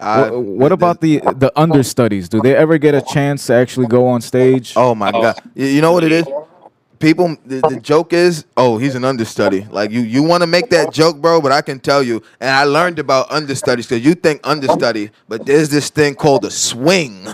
Uh, I- What, what about the the understudies? Do they ever get a chance to actually go on stage? Oh my god! You, you know what it is? People, the, the joke is, oh, he's an understudy. Like you, you want to make that joke, bro. But I can tell you, and I learned about understudies because you think understudy, but there's this thing called a swing,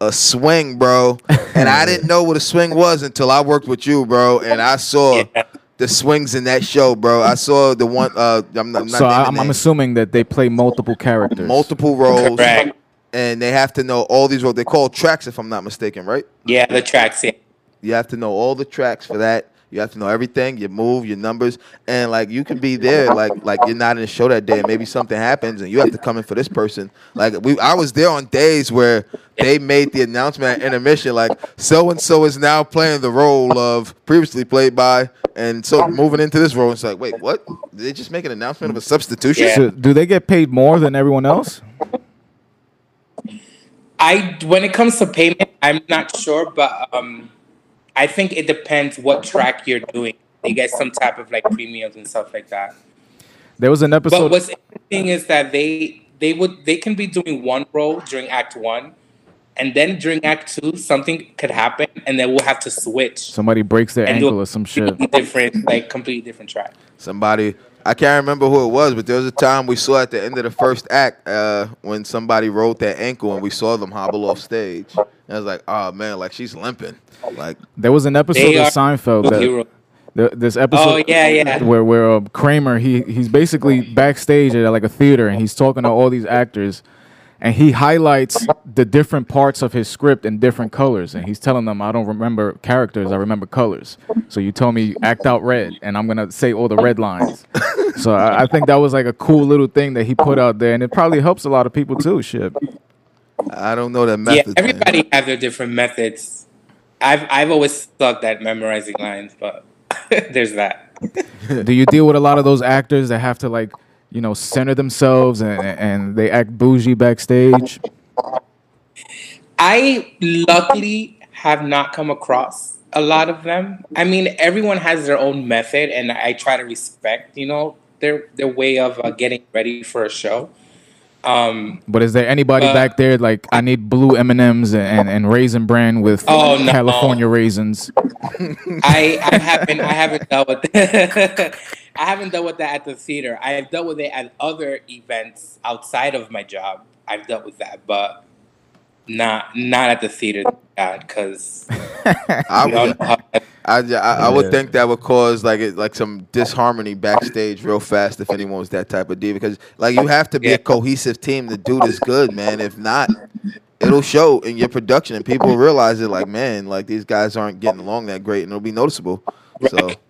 a swing, bro. And I didn't know what a swing was until I worked with you, bro. And I saw Yeah. The swings in that show, bro. I saw the one. Uh, I'm not, I'm not so I'm, I'm assuming that they play multiple characters. multiple roles, Correct. and they have to know all these roles. They call tracks, if I'm not mistaken, right? Yeah, the tracks. Yeah. You have to know all the tracks for that. You have to know everything, your move, your numbers, and like you can be there, like like you're not in the show that day, and maybe something happens, and you have to come in for this person. Like we, I was there on days where they made the announcement at intermission, like so and so is now playing the role of previously played by, and so moving into this role. It's like, wait, what? Did they just make an announcement of a substitution? Yeah. So do they get paid more than everyone else? I when it comes to payment, I'm not sure, but um, I think it depends what track you're doing. They get some type of like premiums and stuff like that. There was an episode. But what's interesting is that they they would they can be doing one role during Act One, and then during Act Two something could happen, and then we'll have to switch Somebody breaks their ankle or some shit. different like completely different track. Somebody, I can't remember who it was, but there was a time we saw at the end of the first act uh, when somebody rolled their ankle and we saw them hobble off stage. And I was like, oh man, like she's limping. Like, There was an episode of Seinfeld that Hero. this episode. Oh, yeah, yeah. Where where uh, Kramer he he's basically backstage at like a theater and he's talking to all these actors, and he highlights the different parts of his script in different colors, and he's telling them I don't remember characters, I remember colors. So you told me act out red, and I'm gonna say all the red lines. so I, I think that was like a cool little thing that he put out there, and it probably helps a lot of people too. Shit. I don't know that Yeah, method. man. everybody have their different methods. I've I've always sucked at memorizing lines, but there's that. Do you deal with a lot of those actors that have to like, you know, center themselves and and they act bougie backstage? I luckily have not come across a lot of them. I mean, everyone has their own method, and I try to respect, you know, their their way of uh, getting ready for a show. Um, But is there anybody Uh, back there like I need blue M and M's and and raisin bran with Oh, no. California raisins? I I haven't I haven't dealt with I haven't dealt with that at the theater. I have dealt with it at other events outside of my job. I've dealt with that, but not not at the theater. God, because I would, I, I, I would think that would cause like like some disharmony backstage real fast if anyone was that type of diva because like you have to be Yeah. a cohesive team to do this good, man. If not, it'll show in your production and people realize it. Like man, like these guys aren't getting along that great, and it'll be noticeable. So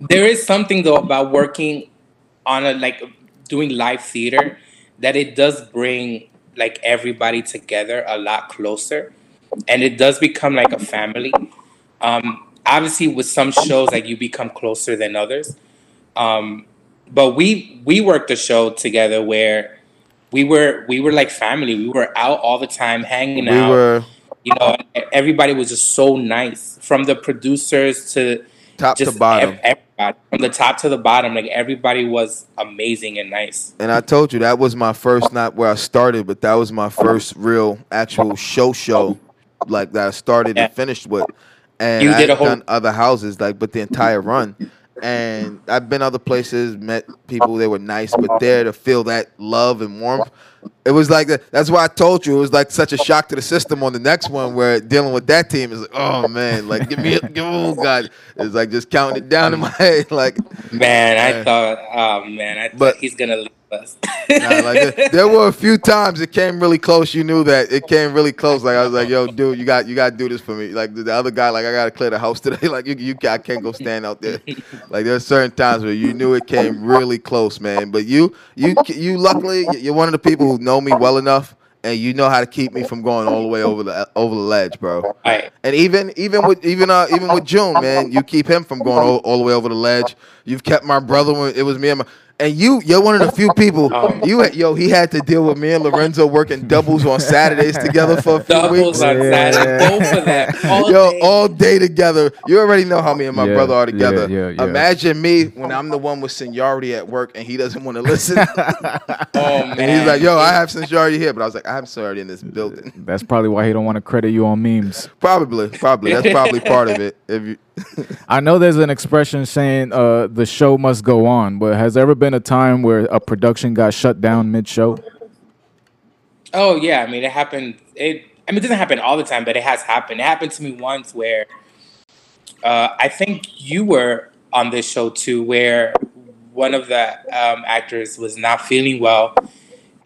There is something though about working on a like doing live theater that it does bring like everybody together a lot closer and it does become like a family. Um obviously with some shows like you become closer than others. Um but we we worked a show together where we were we were like family. We were out all the time hanging we out were you know everybody was just so nice from the producers to top to bottom. ev- everybody from the top to the bottom like everybody was amazing and nice And I told you that was my first, not where I started, but that was my first real actual show show, like that I started Yeah. and finished with. And You I did a had whole- done other houses, like, but the entire run. And I've been other places, met people, they were nice, but there to feel that love and warmth. It was like that. That's why I told you it was like such a shock to the system on the next one where dealing with that team is like, oh man, like give me, a, give oh god, it's like just counting it down in my head, like man i thought oh man i thought But- he's gonna Nah, like there- there were a few times it came really close. You knew that it came really close. Like I was like, "Yo, dude, you got you got to do this for me." Like the, the other guy, like I got to clear the house today. Like you, you, I can't go stand out there. Like there's certain times where you knew it came really close, man. But you, you, you, luckily, you're one of the people who know me well enough, and you know how to keep me from going all the way over the over the ledge, bro. right And even even with even uh even with June, man, you keep him from going all, all the way over the ledge. You've kept my brother when it was me and my And you, you're one of the few people. Um, you, had- yo, he had to deal with me and Lorenzo working doubles on Saturdays together for a few Doubles weeks. on Yeah. Saturday, both of them. All Yo, day. all day together. You already know how me and my Yeah, brother are together. yeah, yeah. Imagine me when I'm the one with seniority at work and he doesn't want to listen. oh man. and he's like, "Yo, I have seniority here," but I was like, "I have seniority in this building." That's probably why he don't want to credit you on memes. Probably, probably. That's probably part of it. If you, I know there's an expression saying uh, the show must go on, but has there ever been a time where a production got shut down mid-show? Oh yeah, I mean it happened. It I mean it doesn't happen all the time, but it has happened. It happened to me once where uh, I think you were on this show too, where one of the um, actors was not feeling well,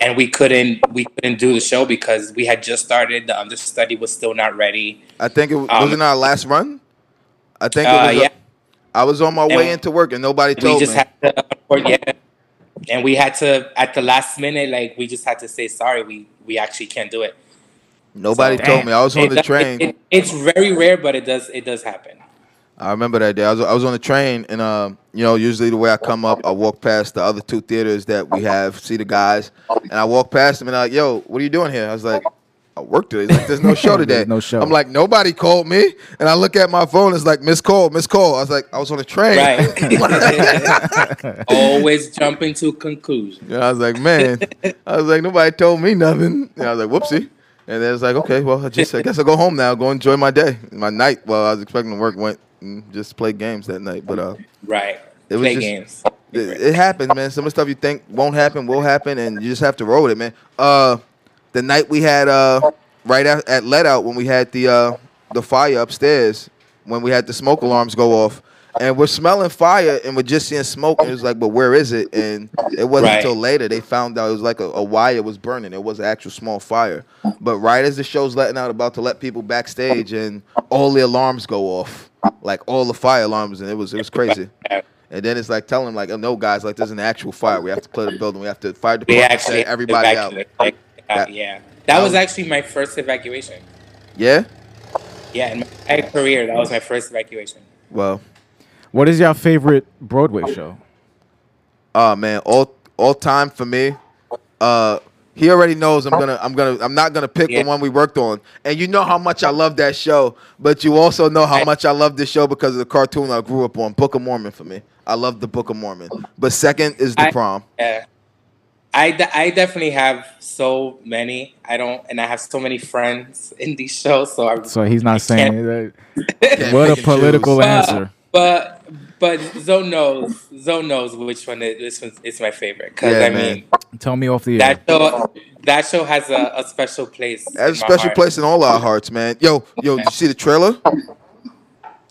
and we couldn't we couldn't do the show because we had just started. The understudy was still not ready. I think it was, Um, wasn't our last run. I think it Uh, was. yeah, I was on my way And into work and nobody we told just me. had to yeah, and we had to at the last minute, like we just had to say sorry. We we actually can't do it. Nobody So- told me. I was on It the does- train. it- it's very rare, but it does it does happen. I remember that day. I was I was on the train, and um, you know, usually the way I come up, I walk past the other two theaters that we have, see the guys, and I walk past them, and I'm like, "Yo, what are you doing here?" I was like, "I work today." He's like, "There's no show today." No show. I'm like, "Nobody called me," and I look at my phone. It's like, "Miss call, miss call." I was like, "I was on a train." Right. Always jumping to conclusions. And I was like, "Man," I was like, "Nobody told me nothing." And I was like, "Whoopsie." And then it's like, okay, well, I just I guess I'll go home now, go enjoy my day. My night, well, I was expecting to work, went and just play games that night. But uh, Right. It was Play just- games. it, it happens, man. Some of the stuff you think won't happen will happen, and you just have to roll with it, man. Uh, the night we had uh, right at, at let out when we had the uh, the fire upstairs, when we had the smoke alarms go off, and we're smelling fire and we're just seeing smoke, and it was like, but where is it? And it wasn't Right. until later they found out it was like a, a wire was burning. It was an actual small fire, but right as the show's letting out, about to let people backstage, and all the alarms go off, like all the fire alarms, and it was it was crazy. And then it's like telling them like, oh, no, guys, like there's an actual fire. We have to clear the building. We have to fire department everybody out. Evacuated. Like, uh, That- yeah. That was that- actually my first evacuation. Yeah. Yeah, in my career, that was my first evacuation. Well, What is your favorite Broadway show? oh man, all all time for me. Uh, he already knows I'm gonna I'm gonna I'm not gonna pick Yeah. the one we worked on. And you know how much I love that show, but you also know how much I love this show because of the cartoon I grew up on, Book of Mormon for me. I love the Book of Mormon. But second is the I- prom. Yeah. I, de- I definitely have so many. I don't, and I have so many friends in these shows. So I'm, So he's not saying that. What a political choose. answer. but but Zoe knows. Zoe knows which one is, this one is my favorite. Because Yeah, I man. mean, Tell me off the air. that show that show has a, a special place. That's a in my special heart. place in all our hearts, man. Yo, yo, did you see the trailer?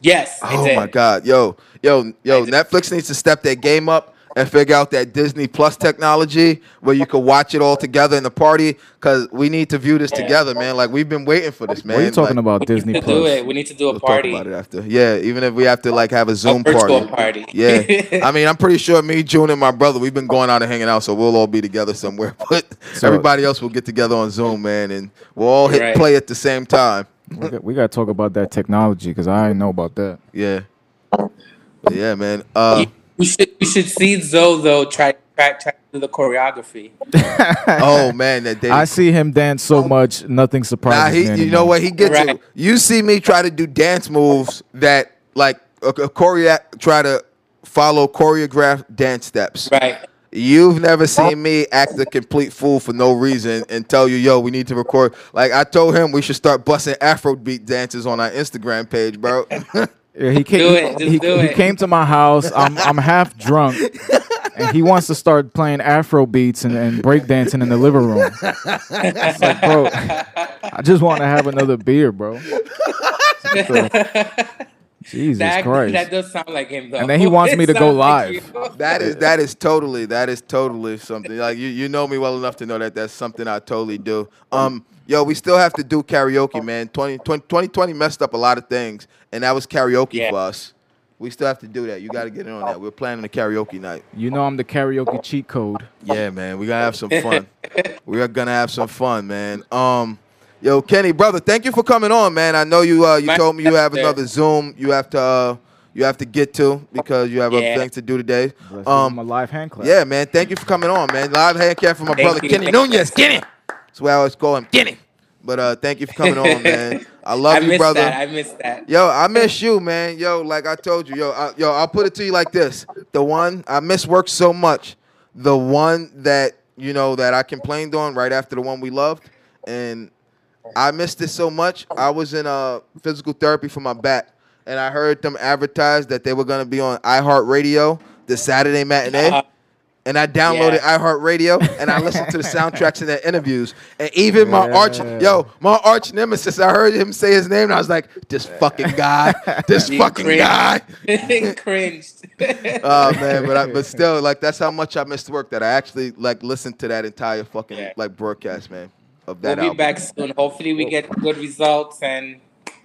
Yes. it Oh did. my god, yo, yo, yo! Netflix needs to step their game up and figure out that Disney Plus technology where you can watch it all together in the party. Cause we need to view this Yeah. togetking, man. Like we've been waiting for this, man. what are you talking Like, about, Disney Plus? do it. We need to do a We'll talk party. about it after. Yeah, even if we have to like have a A Zoom virtual party. party. Yeah, I mean, I'm pretty sure me, June, and my brother, we've been going out and hanging out, so we'll all be together somewhere. But So- everybody else will get together on Zoom, man, and we'll all hit Right. play at the same time. We got, we got to talk about that technology because I know about that. Yeah, But yeah, man. Uh, we should we should see Zoe though try try try to do the choreography. oh man, that day. I see him dance so much, nothing surprises Nah, he, me you know what he gets Right. it. You see me try to do dance moves that like a, a choreo try to follow choreographed dance steps. Right. You've never seen me act a complete fool for no reason and tell you, yo, we need to record. Like I told him, we should start busting Afrobeat dances on our Instagram page, bro. Yeah, he came. Do it, just he, do he came to my house. I'm I'm half drunk, and he wants to start playing Afro beats and, and breakdancing in the living room. It's like, bro, I just want to have another beer, bro. What Jesus That, Christ! that does sound like him though. And then he wants me to go sounds like live. that is that is totally that is totally something. Like you you know me well enough to know that that's something I totally do. Um, yo, we still have to do karaoke, man. 20, 20 2020 messed up a lot of things, and that was karaoke Yeah. for us. We still have to do that. You got to get in on that. We're planning a karaoke night. you know I'm the karaoke cheat code. Yeah, man. We gotta have some fun. we are gonna have some fun, man. Um, yo, Kenny, brother, thank you for coming on, man. I know you. Uh, you My told me you have another Zoom. You have to. Uh, you have to get to because you have other Yeah. things to do today. Let's give Um, a live hand clap. yeah, man. Thank you for coming on, man. Live hand clap for my Thank brother you. Kenny Thank you. Nunez. Kenny. That's where I was going. Kenny. But uh, thank you for coming on, man. I love you. I you, missed brother. that. I missed that. Yo, I miss you, man. Yo, like I told you, yo, I, yo, I'll put it to you like this: the one I miss work so much, the one that you know that I complained on right after the one we loved, and I missed it so much. I was in uh physical therapy for my back, and I heard them advertise that they were gonna be on iHeartRadio the Saturday matinee. Uh, And I downloaded Yeah. iHeartRadio and I listened to the soundtracks and their interviews. And even my arch, yo, my arch nemesis, I heard him say his name and I was like, this fucking guy, this You fucking cringed. guy. cringed. Oh man, but I, but still, like that's how much I missed work that I actually like listened to that entire fucking Yeah. like broadcast, man, of that, we'll be album. back soon. Hopefully, we get good results and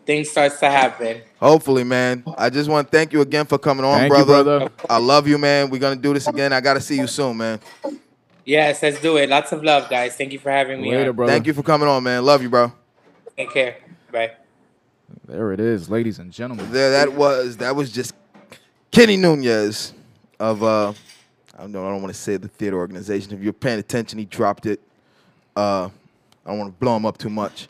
things starts to happen. Hopefully, man. I just want to thank you again for coming on, Thank you, brother. brother. I love you, man. We're gonna do this again. I gotta see you soon, man. Yes, let's do it. Lots of love, guys. Thank you for having me. Later, on. brother. Thank you for coming on, man. Love you, bro. Take care. Bye. There it is, ladies and gentlemen. There, that was that was just Kenny Nunez of uh, I don't know. I don't want to say the theater organization. If you're paying attention, he dropped it. Uh, I don't want to blow him up too much.